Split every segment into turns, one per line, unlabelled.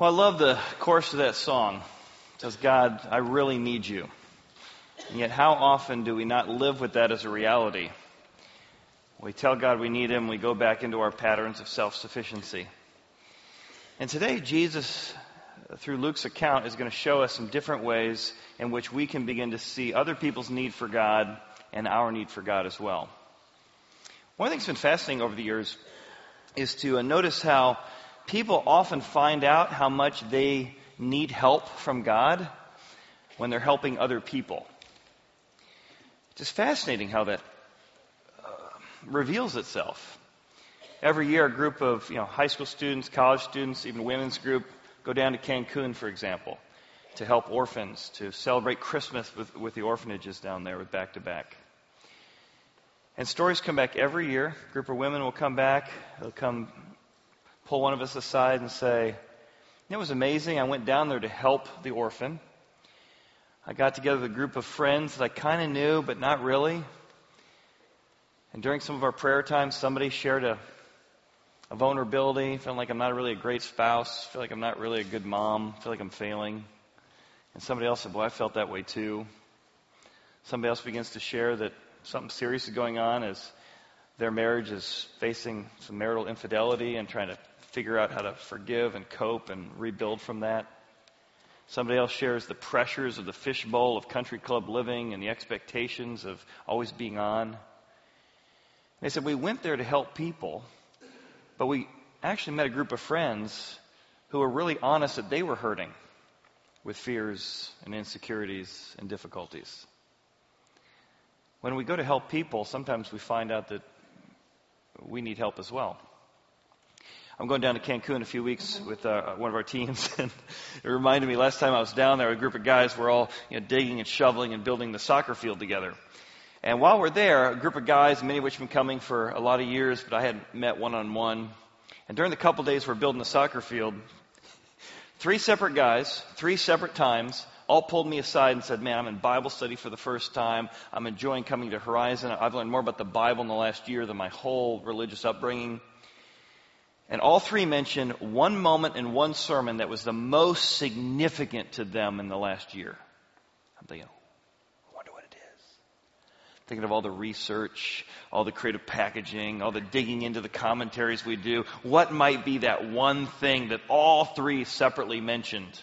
Well, I love the chorus of that song. It says, God, I really need you. And yet, how often do we not live with that as a reality? We tell God we need Him, we go back into our patterns of self sufficiency. And today, Jesus, through Luke's account, is going to show us some different ways in which we can begin to see other people's need for God and our need for God as well. One thing that's been fascinating over the years is to uh, notice how people often find out how much they need help from God when they're helping other people. It's just fascinating how that uh, reveals itself. Every year, a group of you know, high school students, college students, even women's group go down to Cancun, for example, to help orphans, to celebrate Christmas with, with the orphanages down there with Back2Back. And stories come back every year. A group of women will come back. They'll come pull one of us aside and say, It was amazing. I went down there to help the orphan. I got together with a group of friends that I kind of knew, but not really. And during some of our prayer times, somebody shared a, a vulnerability, feeling like I'm not really a great spouse, feel like I'm not really a good mom, feel like I'm failing. And somebody else said, Boy, I felt that way too. Somebody else begins to share that something serious is going on as their marriage is facing some marital infidelity and trying to figure out how to forgive and cope and rebuild from that. Somebody else shares the pressures of the fishbowl of country club living and the expectations of always being on. They said, We went there to help people, but we actually met a group of friends who were really honest that they were hurting with fears and insecurities and difficulties. When we go to help people, sometimes we find out that we need help as well. I'm going down to Cancun in a few weeks with uh, one of our teams, and it reminded me last time I was down there, a group of guys were all you know, digging and shoveling and building the soccer field together. And while we're there, a group of guys, many of which have been coming for a lot of years, but I hadn't met one on one. And during the couple days we're building the soccer field, three separate guys, three separate times, all pulled me aside and said, Man, I'm in Bible study for the first time. I'm enjoying coming to Horizon. I've learned more about the Bible in the last year than my whole religious upbringing. And all three mentioned one moment in one sermon that was the most significant to them in the last year. I'm thinking, I wonder what it is. Thinking of all the research, all the creative packaging, all the digging into the commentaries we do. What might be that one thing that all three separately mentioned?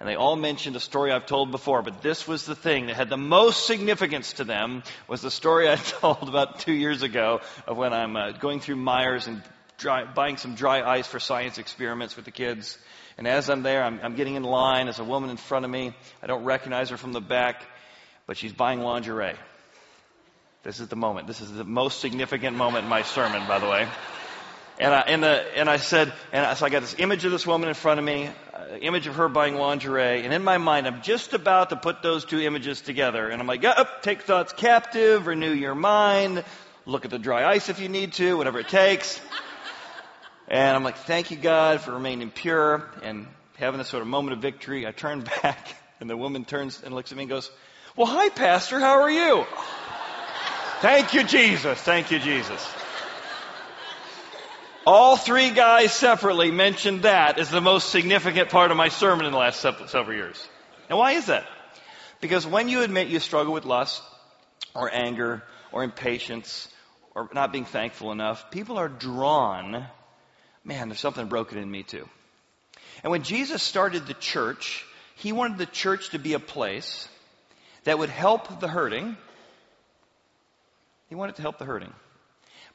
And they all mentioned a story I've told before, but this was the thing that had the most significance to them was the story I told about two years ago of when I'm uh, going through Meijer's and dry, buying some dry ice for science experiments with the kids. And as I'm there, I'm, I'm getting in line. There's a woman in front of me. I don't recognize her from the back, but she's buying lingerie. This is the moment. This is the most significant moment in my sermon, by the way. And I, and, the, and I said, and so I got this image of this woman in front of me, uh, image of her buying lingerie, and in my mind, I'm just about to put those two images together. And I'm like, up, take thoughts captive, renew your mind, look at the dry ice if you need to, whatever it takes. And I'm like, thank you, God, for remaining pure and having this sort of moment of victory. I turn back, and the woman turns and looks at me and goes, Well, hi, Pastor. How are you? thank you, Jesus. Thank you, Jesus. All three guys separately mentioned that as the most significant part of my sermon in the last several years. And why is that? Because when you admit you struggle with lust, or anger, or impatience, or not being thankful enough, people are drawn man, there's something broken in me too. And when Jesus started the church, he wanted the church to be a place that would help the hurting. He wanted to help the hurting.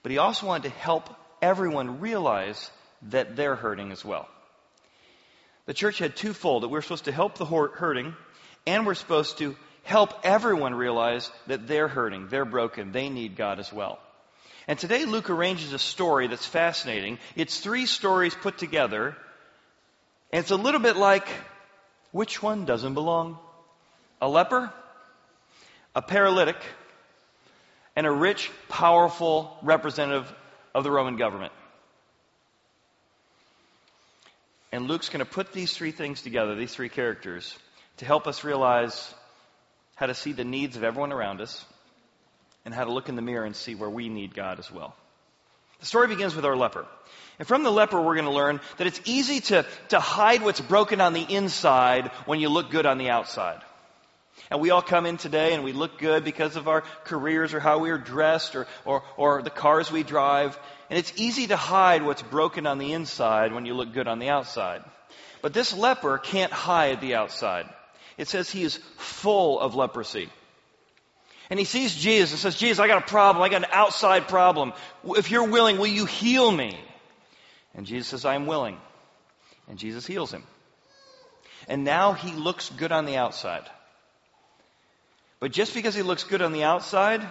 But he also wanted to help everyone realize that they're hurting as well. The church had twofold that we're supposed to help the hurting, and we're supposed to help everyone realize that they're hurting, they're broken, they need God as well. And today Luke arranges a story that's fascinating. It's three stories put together, and it's a little bit like which one doesn't belong? A leper, a paralytic, and a rich, powerful representative of the Roman government. And Luke's going to put these three things together, these three characters, to help us realize how to see the needs of everyone around us and how to look in the mirror and see where we need God as well. The story begins with our leper. And from the leper, we're going to learn that it's easy to, to hide what's broken on the inside when you look good on the outside. And we all come in today and we look good because of our careers or how we are dressed or, or, or the cars we drive. And it's easy to hide what's broken on the inside when you look good on the outside. But this leper can't hide the outside. It says he is full of leprosy. And he sees Jesus and says, Jesus, I got a problem. I got an outside problem. If you're willing, will you heal me? And Jesus says, I am willing. And Jesus heals him. And now he looks good on the outside. But just because he looks good on the outside,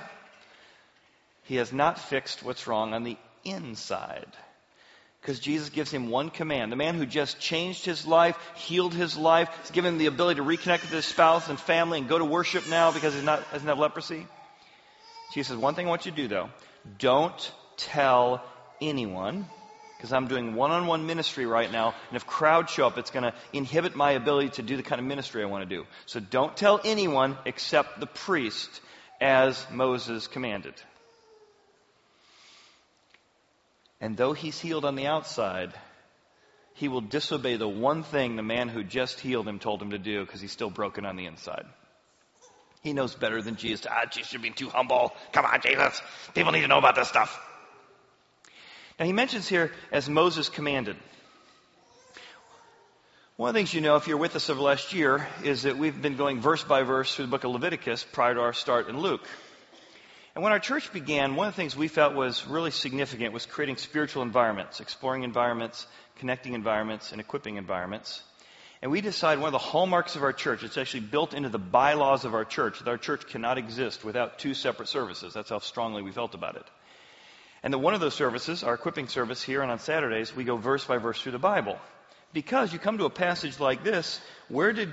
he has not fixed what's wrong on the inside. Because Jesus gives him one command. The man who just changed his life, healed his life, has given the ability to reconnect with his spouse and family and go to worship now because he doesn't have leprosy. Jesus says, One thing I want you to do though, don't tell anyone because I'm doing one on one ministry right now, and if crowds show up, it's going to inhibit my ability to do the kind of ministry I want to do. So don't tell anyone except the priest, as Moses commanded. And though he's healed on the outside, he will disobey the one thing the man who just healed him told him to do because he's still broken on the inside. He knows better than Jesus. Ah, Jesus, you're being too humble. Come on, Jesus. People need to know about this stuff. Now he mentions here as Moses commanded. One of the things you know if you're with us over last year is that we've been going verse by verse through the book of Leviticus prior to our start in Luke. And when our church began, one of the things we felt was really significant was creating spiritual environments, exploring environments, connecting environments, and equipping environments. And we decided one of the hallmarks of our church, it's actually built into the bylaws of our church, that our church cannot exist without two separate services. That's how strongly we felt about it. And that one of those services, our equipping service here and on Saturdays, we go verse by verse through the Bible. Because you come to a passage like this, where did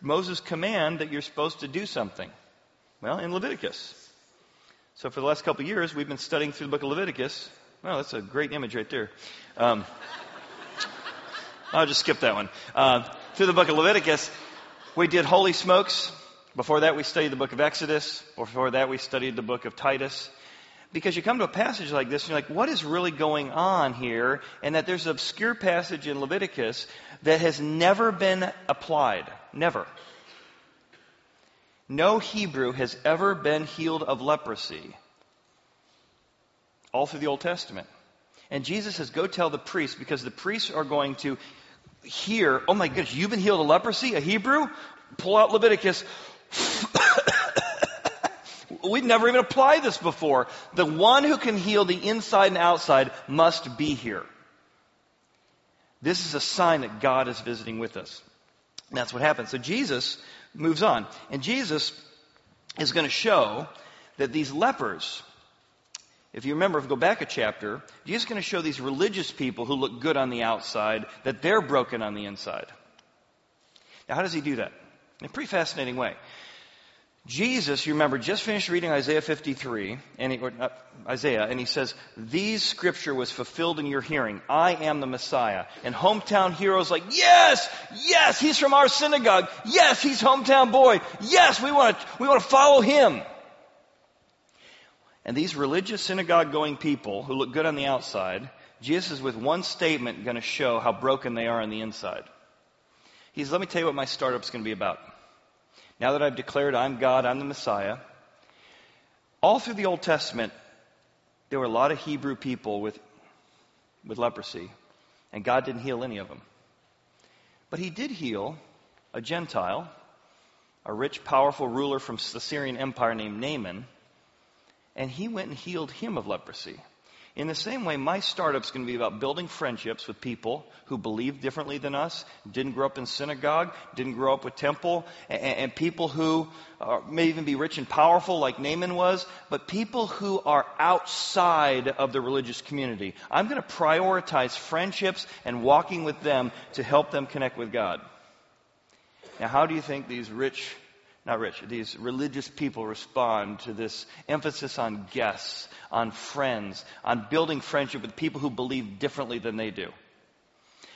Moses command that you're supposed to do something? Well, in Leviticus. So for the last couple of years, we've been studying through the book of Leviticus. Well, that's a great image right there. Um, I'll just skip that one. Uh, through the book of Leviticus, we did Holy Smokes. Before that, we studied the book of Exodus. Before that, we studied the book of Titus because you come to a passage like this and you're like, what is really going on here? And that there's an obscure passage in Leviticus that has never been applied. Never. No Hebrew has ever been healed of leprosy. All through the Old Testament. And Jesus says, go tell the priests because the priests are going to hear, oh my goodness, you've been healed of leprosy? A Hebrew? Pull out Leviticus. We've never even applied this before. The one who can heal the inside and outside must be here. This is a sign that God is visiting with us. And that's what happens. So Jesus moves on. And Jesus is going to show that these lepers, if you remember, if you go back a chapter, Jesus is going to show these religious people who look good on the outside that they're broken on the inside. Now, how does he do that? In a pretty fascinating way. Jesus, you remember, just finished reading Isaiah 53, and he, or, uh, Isaiah, and he says, "These scripture was fulfilled in your hearing. I am the Messiah." And hometown heroes like, "Yes, yes, he's from our synagogue. Yes, he's hometown boy. Yes, we want to, we want to follow him." And these religious synagogue-going people who look good on the outside, Jesus is with one statement going to show how broken they are on the inside. He's, "Let me tell you what my startup's going to be about." Now that I've declared I'm God, I'm the Messiah, all through the Old Testament, there were a lot of Hebrew people with, with leprosy, and God didn't heal any of them. But He did heal a Gentile, a rich, powerful ruler from the Syrian Empire named Naaman, and he went and healed him of leprosy. In the same way, my startup's going to be about building friendships with people who believe differently than us, didn't grow up in synagogue, didn't grow up with temple, and, and people who are, may even be rich and powerful like Naaman was, but people who are outside of the religious community. I'm going to prioritize friendships and walking with them to help them connect with God. Now, how do you think these rich not rich, these religious people respond to this emphasis on guests, on friends, on building friendship with people who believe differently than they do.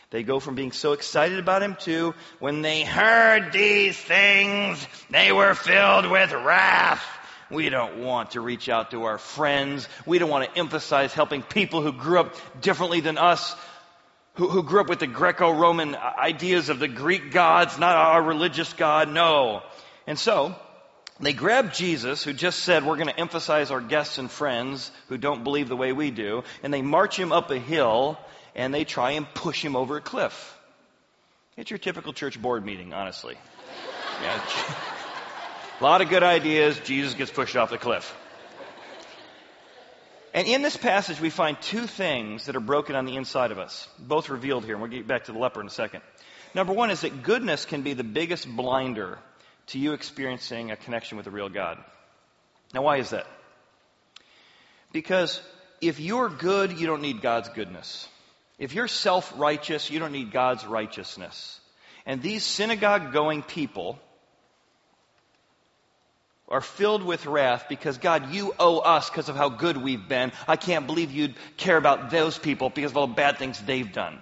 They go from being so excited about him to, when they heard these things, they were filled with wrath. We don't want to reach out to our friends. We don't want to emphasize helping people who grew up differently than us, who, who grew up with the Greco-Roman ideas of the Greek gods, not our religious God. No. And so, they grab Jesus, who just said, We're going to emphasize our guests and friends who don't believe the way we do, and they march him up a hill and they try and push him over a cliff. It's your typical church board meeting, honestly. Yeah. a lot of good ideas. Jesus gets pushed off the cliff. And in this passage, we find two things that are broken on the inside of us, both revealed here, and we'll get back to the leper in a second. Number one is that goodness can be the biggest blinder to you experiencing a connection with the real God. Now, why is that? Because if you're good, you don't need God's goodness. If you're self righteous, you don't need God's righteousness. And these synagogue going people are filled with wrath because God, you owe us because of how good we've been. I can't believe you'd care about those people because of all the bad things they've done.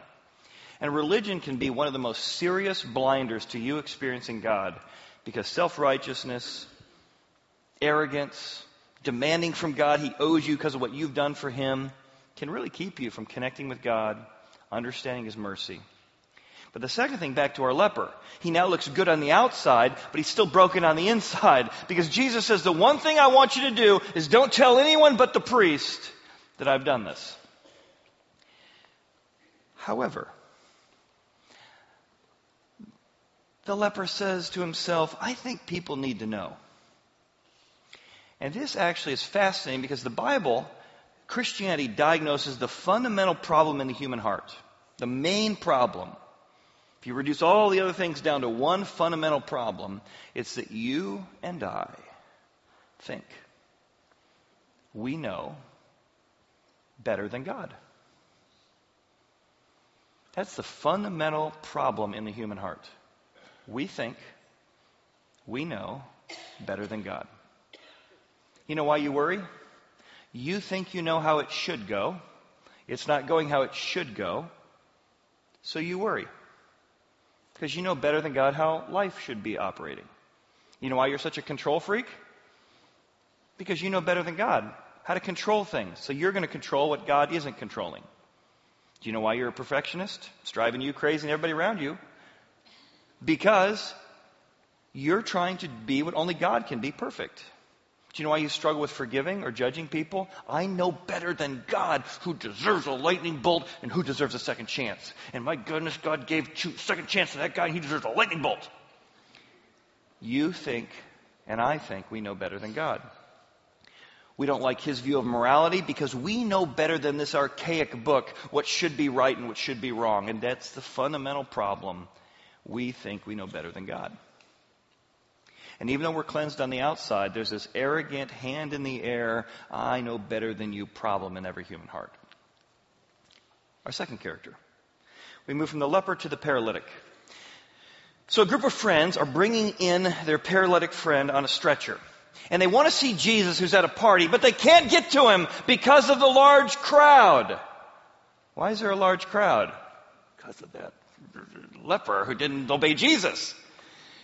And religion can be one of the most serious blinders to you experiencing God because self righteousness, arrogance, demanding from God he owes you because of what you've done for him can really keep you from connecting with God, understanding his mercy. But the second thing, back to our leper, he now looks good on the outside, but he's still broken on the inside because Jesus says, The one thing I want you to do is don't tell anyone but the priest that I've done this. However, the leper says to himself, I think people need to know. And this actually is fascinating because the Bible, Christianity diagnoses the fundamental problem in the human heart. The main problem. If you reduce all the other things down to one fundamental problem, it's that you and I think we know better than God. That's the fundamental problem in the human heart. We think we know better than God. You know why you worry? You think you know how it should go. It's not going how it should go. So you worry. Because you know better than God how life should be operating. You know why you're such a control freak? Because you know better than God how to control things. So you're going to control what God isn't controlling. Do you know why you're a perfectionist? It's driving you crazy and everybody around you. Because you're trying to be what only God can be perfect. Do you know why you struggle with forgiving or judging people? I know better than God who deserves a lightning bolt and who deserves a second chance. And my goodness, God gave a second chance to that guy and he deserves a lightning bolt. You think, and I think, we know better than God. We don't like his view of morality because we know better than this archaic book what should be right and what should be wrong. And that's the fundamental problem. We think we know better than God. And even though we're cleansed on the outside, there's this arrogant hand in the air, I know better than you problem in every human heart. Our second character. We move from the leper to the paralytic. So a group of friends are bringing in their paralytic friend on a stretcher. And they want to see Jesus who's at a party, but they can't get to him because of the large crowd. Why is there a large crowd? Because of that leper who didn't obey Jesus.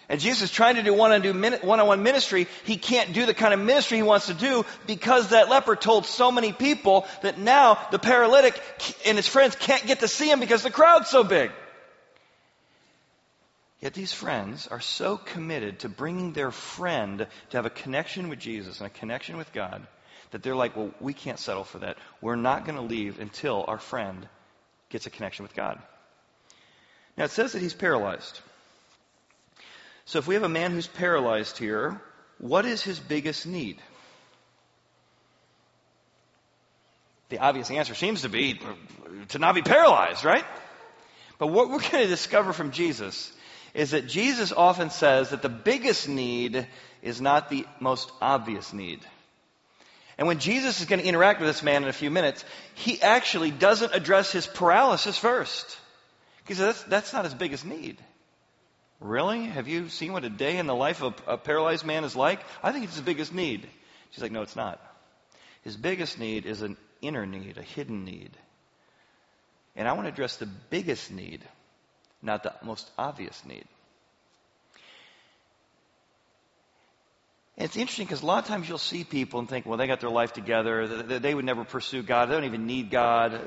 And Jesus is trying to do one-on-one ministry. He can't do the kind of ministry he wants to do because that leper told so many people that now the paralytic and his friends can't get to see him because the crowd's so big. Yet these friends are so committed to bringing their friend to have a connection with Jesus and a connection with God that they're like, well, we can't settle for that. We're not going to leave until our friend gets a connection with God. Now it says that he's paralyzed. So if we have a man who's paralyzed here, what is his biggest need? The obvious answer seems to be to not be paralyzed, right? But what we're going to discover from Jesus is that Jesus often says that the biggest need is not the most obvious need. And when Jesus is going to interact with this man in a few minutes, he actually doesn't address his paralysis first. Because that's, that's not his biggest need. Really? Have you seen what a day in the life of a paralyzed man is like? I think it's his biggest need. She's like, no, it's not. His biggest need is an inner need, a hidden need. And I want to address the biggest need, not the most obvious need. it's interesting because a lot of times you'll see people and think, well, they got their life together. They would never pursue God. They don't even need God.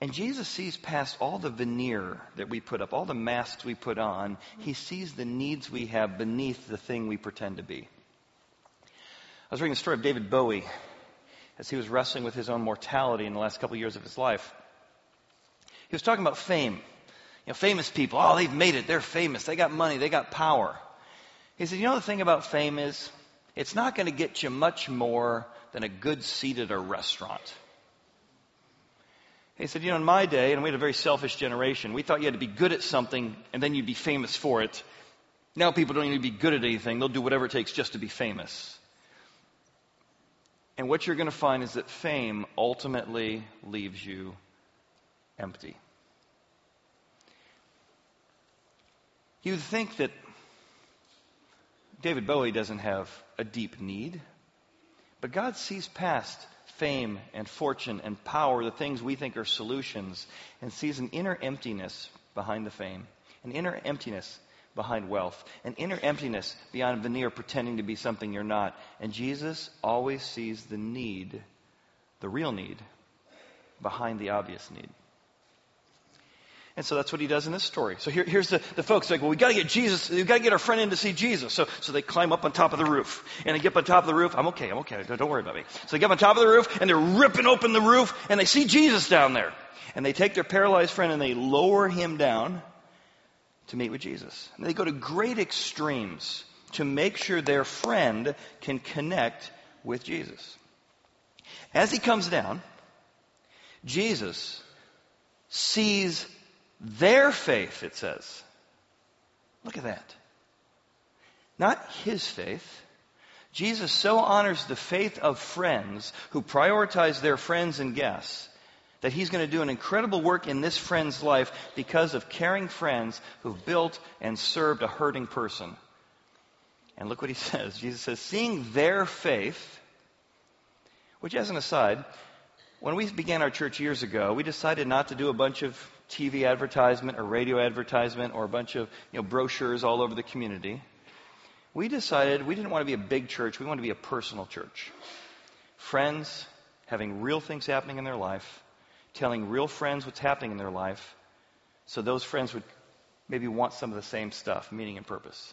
And Jesus sees past all the veneer that we put up, all the masks we put on. He sees the needs we have beneath the thing we pretend to be. I was reading the story of David Bowie as he was wrestling with his own mortality in the last couple of years of his life. He was talking about fame. You know, famous people, oh, they've made it. They're famous. They got money. They got power. He said, you know the thing about fame is, it's not going to get you much more than a good seat at a restaurant. He said, You know, in my day, and we had a very selfish generation, we thought you had to be good at something and then you'd be famous for it. Now people don't even be good at anything. They'll do whatever it takes just to be famous. And what you're going to find is that fame ultimately leaves you empty. You would think that David Bowie doesn't have a deep need, but God sees past fame and fortune and power, the things we think are solutions, and sees an inner emptiness behind the fame, an inner emptiness behind wealth, an inner emptiness beyond veneer pretending to be something you're not. And Jesus always sees the need, the real need, behind the obvious need. And so that's what he does in this story. So here, here's the, the folks like, well, we got to get Jesus. We've got to get our friend in to see Jesus. So, so they climb up on top of the roof. And they get up on top of the roof. I'm okay. I'm okay. Don't worry about me. So they get up on top of the roof and they're ripping open the roof and they see Jesus down there. And they take their paralyzed friend and they lower him down to meet with Jesus. And they go to great extremes to make sure their friend can connect with Jesus. As he comes down, Jesus sees their faith, it says. Look at that. Not his faith. Jesus so honors the faith of friends who prioritize their friends and guests that he's going to do an incredible work in this friend's life because of caring friends who've built and served a hurting person. And look what he says. Jesus says, seeing their faith, which as an aside, when we began our church years ago, we decided not to do a bunch of TV advertisement or radio advertisement or a bunch of you know, brochures all over the community. We decided we didn't want to be a big church, we wanted to be a personal church. Friends having real things happening in their life, telling real friends what's happening in their life, so those friends would maybe want some of the same stuff, meaning and purpose.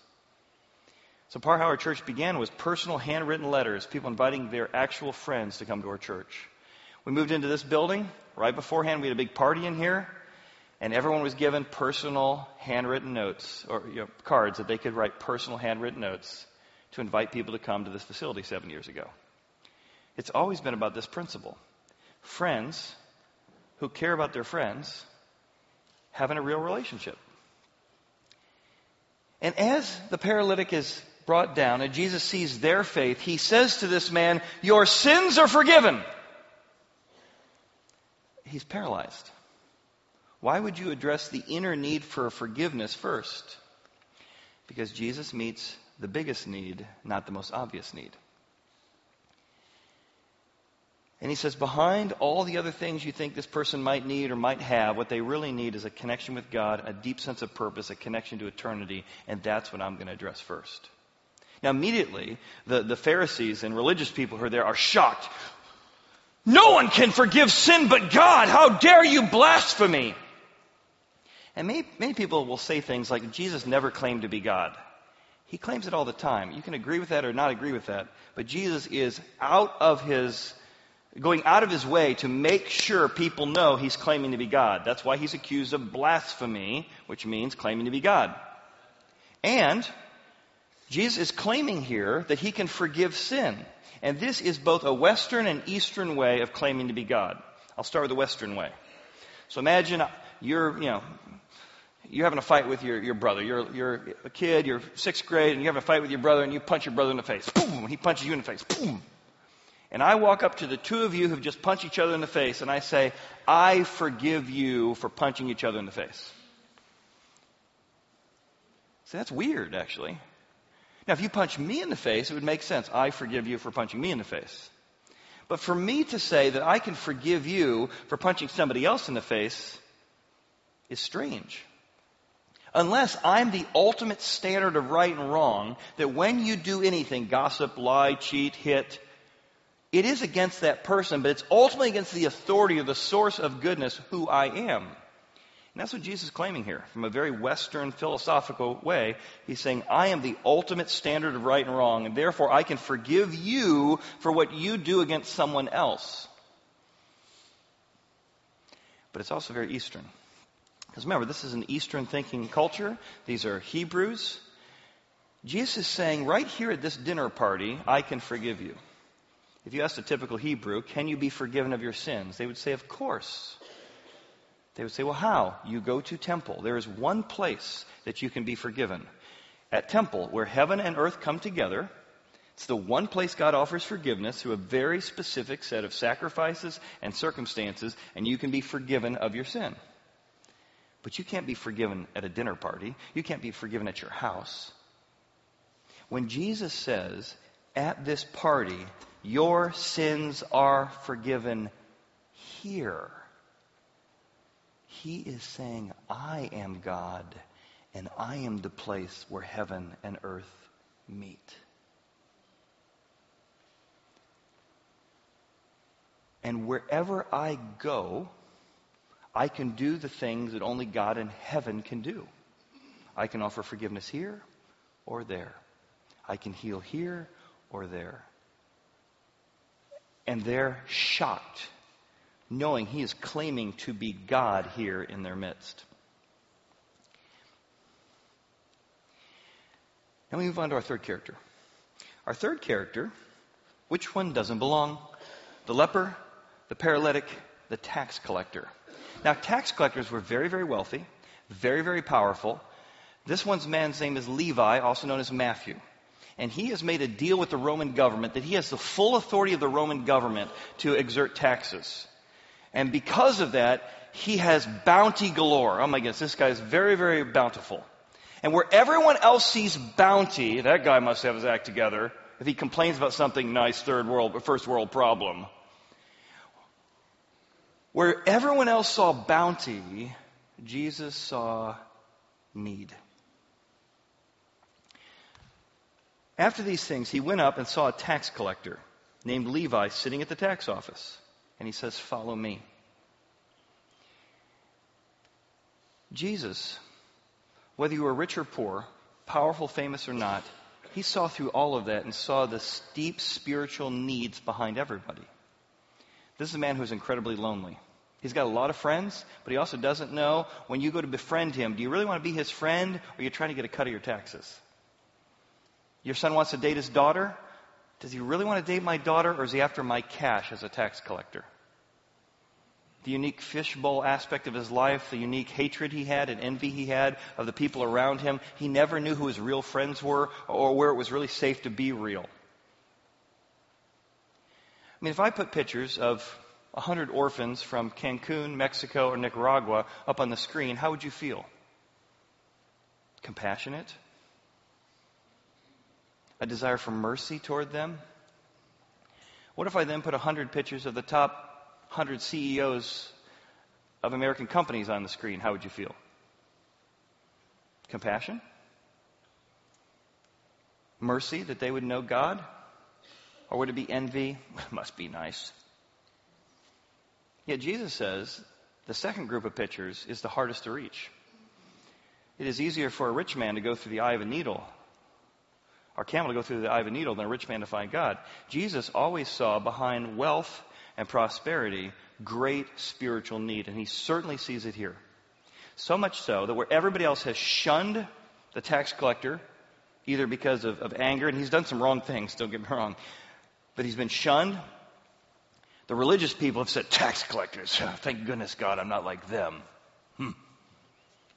So part of how our church began was personal handwritten letters, people inviting their actual friends to come to our church. We moved into this building. Right beforehand, we had a big party in here and everyone was given personal handwritten notes or you know, cards that they could write personal handwritten notes to invite people to come to this facility seven years ago. It's always been about this principle. Friends who care about their friends having a real relationship. And as the paralytic is brought down and Jesus sees their faith, he says to this man, Your sins are forgiven. He's paralyzed. Why would you address the inner need for forgiveness first? Because Jesus meets the biggest need, not the most obvious need. And he says, behind all the other things you think this person might need or might have, what they really need is a connection with God, a deep sense of purpose, a connection to eternity, and that's what I'm going to address first. Now, immediately, the, the Pharisees and religious people who are there are shocked. No one can forgive sin but God. How dare you blaspheme? And many, many people will say things like, Jesus never claimed to be God. He claims it all the time. You can agree with that or not agree with that. But Jesus is out of his, going out of his way to make sure people know he's claiming to be God. That's why he's accused of blasphemy, which means claiming to be God. And Jesus is claiming here that he can forgive sin. And this is both a Western and Eastern way of claiming to be God. I'll start with the Western way. So imagine you're, you know, you're having a fight with your, your brother. You're, you're a kid, you're sixth grade, and you have a fight with your brother, and you punch your brother in the face. Boom! And he punches you in the face. Boom! And I walk up to the two of you who've just punched each other in the face, and I say, I forgive you for punching each other in the face. See, that's weird, actually. Now, if you punch me in the face, it would make sense. I forgive you for punching me in the face. But for me to say that I can forgive you for punching somebody else in the face is strange. Unless I'm the ultimate standard of right and wrong, that when you do anything, gossip, lie, cheat, hit, it is against that person, but it's ultimately against the authority or the source of goodness, who I am. And that's what Jesus is claiming here. From a very Western philosophical way, he's saying, I am the ultimate standard of right and wrong, and therefore I can forgive you for what you do against someone else. But it's also very Eastern. Because remember, this is an Eastern thinking culture. These are Hebrews. Jesus is saying, right here at this dinner party, I can forgive you. If you asked a typical Hebrew, can you be forgiven of your sins? They would say, of course. They would say, well, how? You go to temple. There is one place that you can be forgiven. At temple, where heaven and earth come together, it's the one place God offers forgiveness through a very specific set of sacrifices and circumstances, and you can be forgiven of your sin. But you can't be forgiven at a dinner party. You can't be forgiven at your house. When Jesus says, at this party, your sins are forgiven here. He is saying, I am God, and I am the place where heaven and earth meet. And wherever I go, I can do the things that only God in heaven can do. I can offer forgiveness here or there. I can heal here or there. And they're shocked, knowing he is claiming to be God here in their midst. Now we move on to our third character. Our third character, which one doesn't belong? The leper, the paralytic, the tax collector. Now, tax collectors were very, very wealthy, very, very powerful. This one's man's name is Levi, also known as Matthew and he has made a deal with the Roman government that he has the full authority of the Roman government to exert taxes. And because of that, he has bounty galore. Oh my goodness, this guy is very, very bountiful. And where everyone else sees bounty, that guy must have his act together. If he complains about something nice, third world, first world problem. Where everyone else saw bounty, Jesus saw need. After these things, he went up and saw a tax collector named Levi sitting at the tax office. And he says, Follow me. Jesus, whether you were rich or poor, powerful, famous or not, he saw through all of that and saw the deep spiritual needs behind everybody. This is a man who's incredibly lonely. He's got a lot of friends, but he also doesn't know when you go to befriend him, do you really want to be his friend or are you trying to get a cut of your taxes? Your son wants to date his daughter. Does he really want to date my daughter, or is he after my cash as a tax collector? The unique fishbowl aspect of his life, the unique hatred he had and envy he had of the people around him. He never knew who his real friends were or where it was really safe to be real. I mean, if I put pictures of 100 orphans from Cancun, Mexico, or Nicaragua up on the screen, how would you feel? Compassionate? a desire for mercy toward them? What if I then put 100 pictures of the top 100 CEOs of American companies on the screen? How would you feel? Compassion? Mercy that they would know God? Or would it be envy? Must be nice. Yet Jesus says the second group of pictures is the hardest to reach. It is easier for a rich man to go through the eye of a needle our camel to go through the eye of a needle than a rich man to find God. Jesus always saw behind wealth and prosperity great spiritual need, and he certainly sees it here. So much so that where everybody else has shunned the tax collector, either because of, of anger, and he's done some wrong things, don't get me wrong, but he's been shunned. The religious people have said, tax collectors, thank goodness God I'm not like them. Hmm.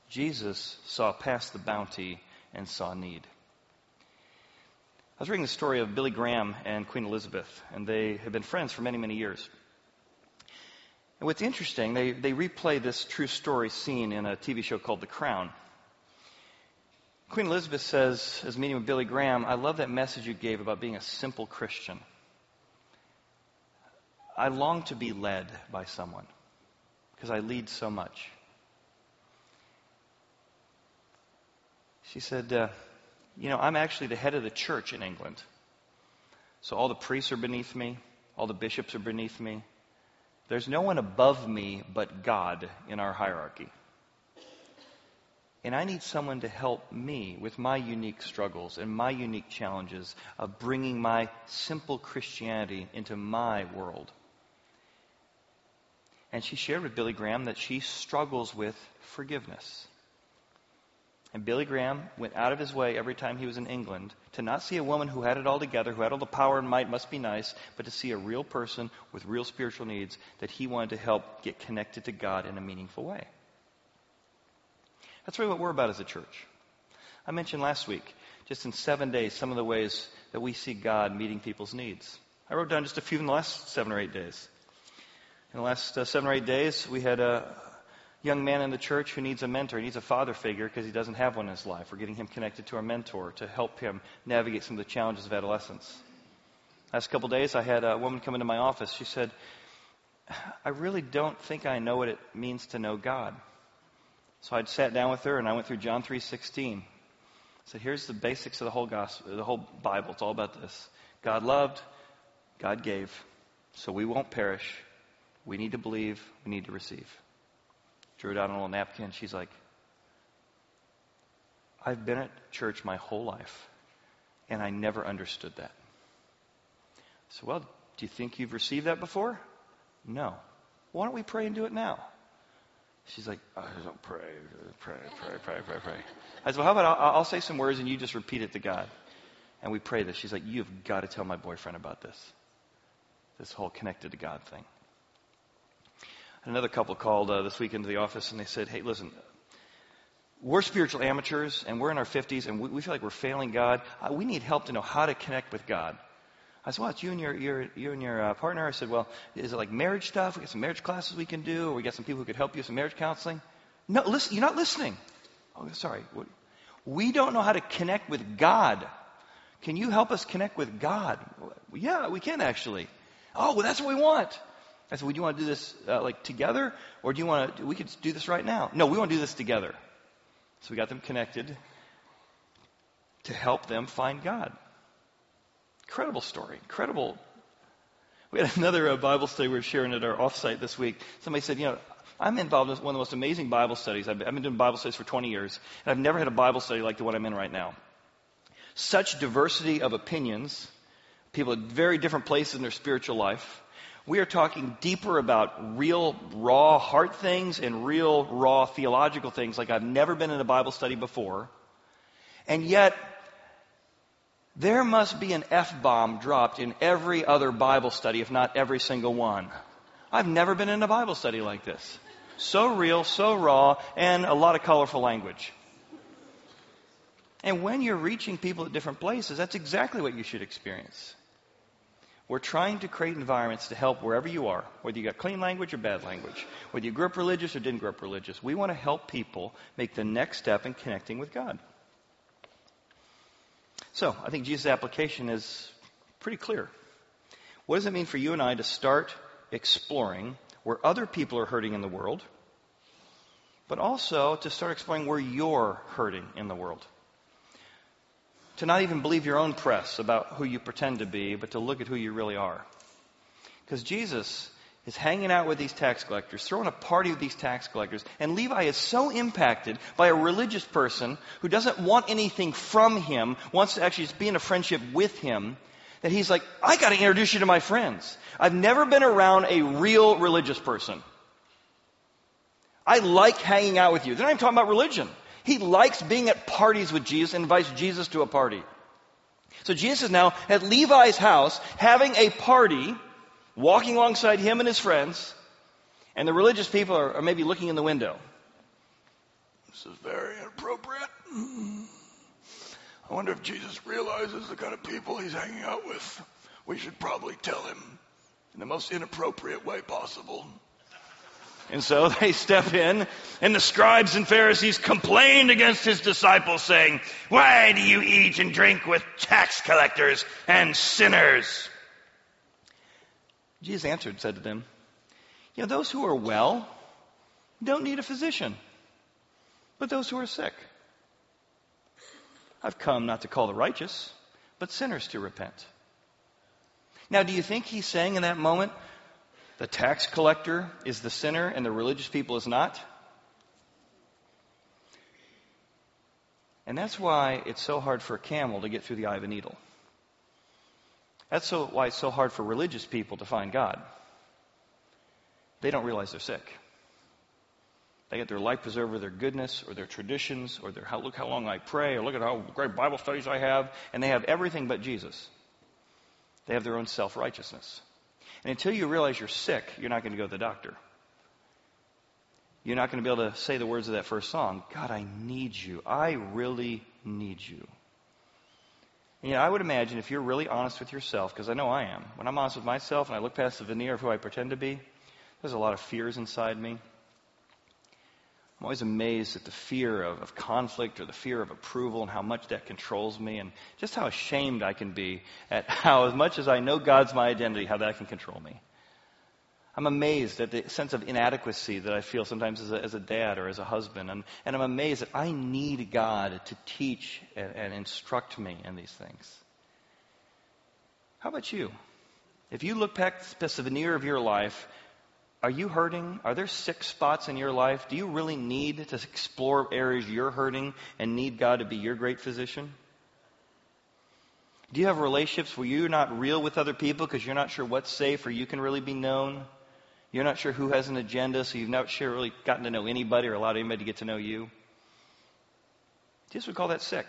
Jesus saw past the bounty and saw need. I was reading the story of Billy Graham and Queen Elizabeth, and they have been friends for many, many years. And what's interesting, they, they replay this true story scene in a TV show called The Crown. Queen Elizabeth says, as meeting with Billy Graham, I love that message you gave about being a simple Christian. I long to be led by someone because I lead so much. She said, uh, You know, I'm actually the head of the church in England. So all the priests are beneath me, all the bishops are beneath me. There's no one above me but God in our hierarchy. And I need someone to help me with my unique struggles and my unique challenges of bringing my simple Christianity into my world. And she shared with Billy Graham that she struggles with forgiveness. And Billy Graham went out of his way every time he was in England to not see a woman who had it all together, who had all the power and might, must be nice, but to see a real person with real spiritual needs that he wanted to help get connected to God in a meaningful way. That's really what we're about as a church. I mentioned last week, just in seven days, some of the ways that we see God meeting people's needs. I wrote down just a few in the last seven or eight days. In the last uh, seven or eight days, we had a young man in the church who needs a mentor. He needs a father figure because he doesn't have one in his life. We're getting him connected to our mentor to help him navigate some of the challenges of adolescence. Last couple days, I had a woman come into my office. She said, I really don't think I know what it means to know God. So I sat down with her and I went through John 3:16. I said, "Here's the basics of the whole gospel, the whole Bible. It's all about this. God loved, God gave, so we won't perish. We need to believe, we need to receive." Drew on a little napkin. She's like, "I've been at church my whole life, and I never understood that." So, well, do you think you've received that before? No. Why don't we pray and do it now? She's like, I don't pray, pray, pray, pray, pray, pray. I said, well, how about I'll, I'll say some words and you just repeat it to God. And we pray this. She's like, you've got to tell my boyfriend about this. This whole connected to God thing. Another couple called uh, this week into the office and they said, hey, listen, we're spiritual amateurs and we're in our 50s and we, we feel like we're failing God. Uh, we need help to know how to connect with God. I said, well, it's you and your, your, you and your uh, partner. I said, well, is it like marriage stuff? We got some marriage classes we can do, or we got some people who could help you some marriage counseling. No, listen, you're not listening. Oh, sorry. We don't know how to connect with God. Can you help us connect with God? Yeah, we can actually. Oh, well, that's what we want. I said, well, do you want to do this uh, like together, or do you want to? We could do this right now. No, we want to do this together. So we got them connected to help them find God. Incredible story. Incredible. We had another uh, Bible study we were sharing at our offsite this week. Somebody said, you know, I'm involved in one of the most amazing Bible studies. I've been doing Bible studies for 20 years, and I've never had a Bible study like the one I'm in right now. Such diversity of opinions, people at very different places in their spiritual life. We are talking deeper about real, raw heart things and real, raw theological things like I've never been in a Bible study before. And yet, there must be an F bomb dropped in every other Bible study, if not every single one. I've never been in a Bible study like this. So real, so raw, and a lot of colorful language. And when you're reaching people at different places, that's exactly what you should experience. We're trying to create environments to help wherever you are, whether you got clean language or bad language, whether you grew up religious or didn't grow up religious. We want to help people make the next step in connecting with God. So, I think Jesus' application is pretty clear. What does it mean for you and I to start exploring where other people are hurting in the world, but also to start exploring where you're hurting in the world? To not even believe your own press about who you pretend to be, but to look at who you really are. Because Jesus is hanging out with these tax collectors, throwing a party with these tax collectors. And Levi is so impacted by a religious person who doesn't want anything from him, wants to actually just be in a friendship with him, that he's like, I got to introduce you to my friends. I've never been around a real religious person. I like hanging out with you. They're not even talking about religion. He likes being at parties with Jesus and invites Jesus to a party. So Jesus is now at Levi's house having a party walking alongside him and his friends, and the religious people are, are maybe looking in the window.
This is very inappropriate. I wonder if Jesus realizes the kind of people he's hanging out with. We should probably tell him in the most inappropriate way possible.
And so they step in, and the scribes and Pharisees complained against his disciples, saying, Why do you eat and drink with tax collectors and sinners? Jesus answered and said to them, You know, those who are well don't need a physician, but those who are sick. I've come not to call the righteous, but sinners to repent. Now, do you think he's saying in that moment, the tax collector is the sinner and the religious people is not? And that's why it's so hard for a camel to get through the eye of a needle. That's so, why it's so hard for religious people to find God. They don't realize they're sick. They get their life preserver, their goodness, or their traditions, or their how, look how long I pray, or look at how great Bible studies I have, and they have everything but Jesus. They have their own self righteousness. And until you realize you're sick, you're not going to go to the doctor. You're not going to be able to say the words of that first song God, I need you. I really need you. And, you know, I would imagine if you're really honest with yourself, because I know I am, when I'm honest with myself and I look past the veneer of who I pretend to be, there's a lot of fears inside me. I'm always amazed at the fear of, of, conflict or the fear of approval and how much that controls me and just how ashamed I can be at how, as much as I know God's my identity, how that can control me. I'm amazed at the sense of inadequacy that I feel sometimes as a, as a dad or as a husband. And, and I'm amazed that I need God to teach and, and instruct me in these things. How about you? If you look past the veneer of your life are you hurting? Are there sick spots in your life? Do you really need to explore areas you're hurting and need God to be your great physician? Do you have relationships where you're not real with other people because you're not sure what's safe or you can really be known? You're not sure who has an agenda, so you've not sure really gotten to know anybody or allowed anybody to get to know you? Jesus would call that sick.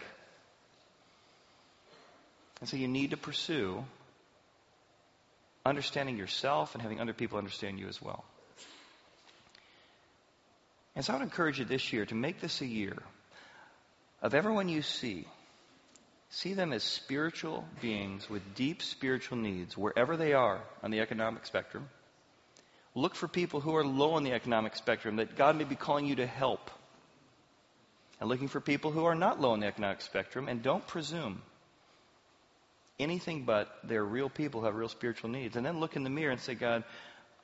And so you need to pursue understanding yourself and having other people understand you as well. And so I would encourage you this year to make this a year of everyone you see, see them as spiritual beings with deep spiritual needs wherever they are on the economic spectrum. Look for people who are low on the economic spectrum that God may be calling you to help. And looking for people who are not low on the economic spectrum and don't presume anything but they're real people who have real spiritual needs. And then look in the mirror and say, God,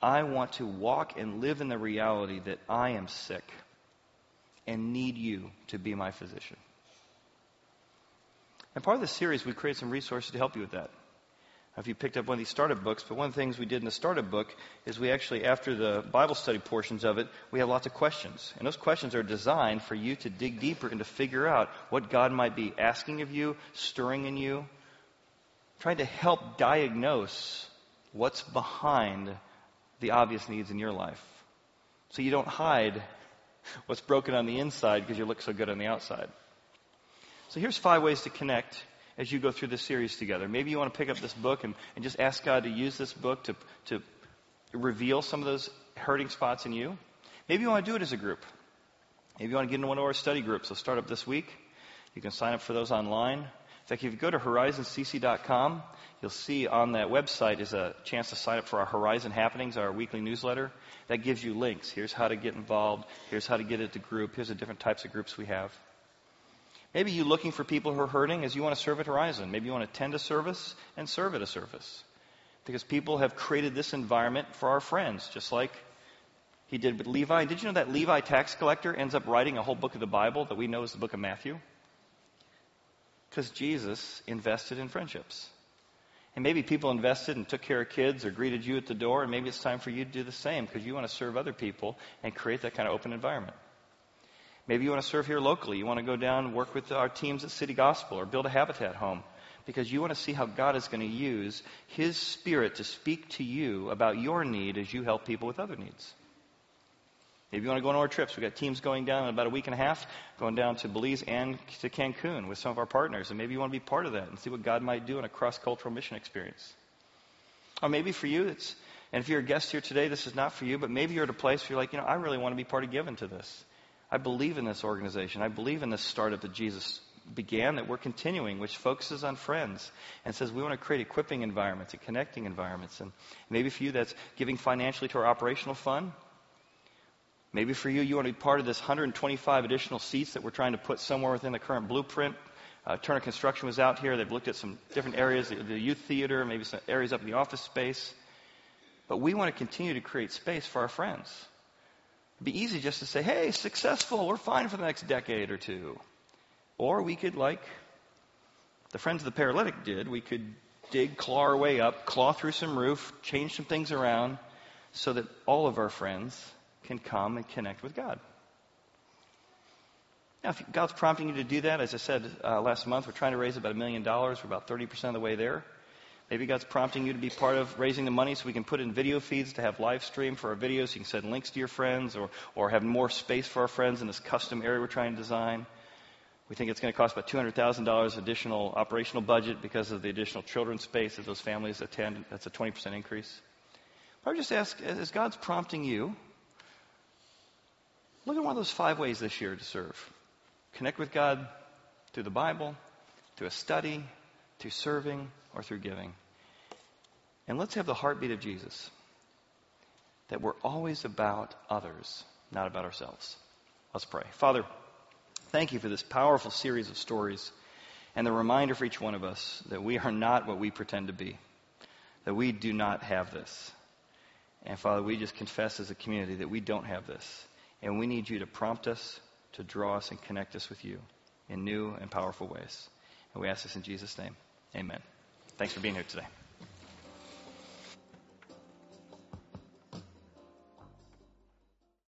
I want to walk and live in the reality that I am sick and need you to be my physician. And part of the series, we created some resources to help you with that. If you picked up one of these startup books, but one of the things we did in the startup book is we actually, after the Bible study portions of it, we have lots of questions. And those questions are designed for you to dig deeper and to figure out what God might be asking of you, stirring in you, trying to help diagnose what's behind the obvious needs in your life. So you don't hide what's broken on the inside because you look so good on the outside. So here's five ways to connect as you go through this series together. Maybe you want to pick up this book and, and just ask God to use this book to, to reveal some of those hurting spots in you. Maybe you want to do it as a group. Maybe you want to get into one of our study groups. They'll start up this week. You can sign up for those online. In fact, if you go to horizoncc.com, you'll see on that website is a chance to sign up for our Horizon Happenings, our weekly newsletter. That gives you links. Here's how to get involved. Here's how to get into group. Here's the different types of groups we have. Maybe you're looking for people who are hurting as you want to serve at Horizon. Maybe you want to attend a service and serve at a service. Because people have created this environment for our friends, just like he did with Levi. Did you know that Levi tax collector ends up writing a whole book of the Bible that we know is the book of Matthew? Because Jesus invested in friendships. And maybe people invested and took care of kids or greeted you at the door, and maybe it's time for you to do the same because you want to serve other people and create that kind of open environment. Maybe you want to serve here locally. You want to go down and work with our teams at City Gospel or build a habitat home because you want to see how God is going to use His Spirit to speak to you about your need as you help people with other needs. Maybe you want to go on our trips. We've got teams going down in about a week and a half, going down to Belize and to Cancun with some of our partners. And maybe you want to be part of that and see what God might do in a cross cultural mission experience. Or maybe for you, it's, and if you're a guest here today, this is not for you, but maybe you're at a place where you're like, you know, I really want to be part of giving to this. I believe in this organization. I believe in this startup that Jesus began that we're continuing, which focuses on friends and says we want to create equipping environments and connecting environments. And maybe for you, that's giving financially to our operational fund. Maybe for you, you want to be part of this 125 additional seats that we're trying to put somewhere within the current blueprint. Uh, Turner Construction was out here. They've looked at some different areas, the, the youth theater, maybe some areas up in the office space. But we want to continue to create space for our friends. It'd be easy just to say, hey, successful, we're fine for the next decade or two. Or we could, like the friends of the paralytic did, we could dig, claw our way up, claw through some roof, change some things around so that all of our friends can come and connect with God. Now, if God's prompting you to do that, as I said uh, last month, we're trying to raise about a million dollars. We're about 30% of the way there. Maybe God's prompting you to be part of raising the money so we can put in video feeds to have live stream for our videos. So you can send links to your friends or, or have more space for our friends in this custom area we're trying to design. We think it's going to cost about $200,000 additional operational budget because of the additional children's space that those families attend. That's a 20% increase. But I would just ask, as God's prompting you, look at one of those five ways this year to serve. Connect with God through the Bible, through a study, through serving, or through giving. And let's have the heartbeat of Jesus that we're always about others, not about ourselves. Let's pray. Father, thank you for this powerful series of stories and the reminder for each one of us that we are not what we pretend to be, that we do not have this. And Father, we just confess as a community that we don't have this. And we need you to prompt us, to draw us, and connect us with you in new and powerful ways. And we ask this in Jesus' name. Amen. Thanks for being here today.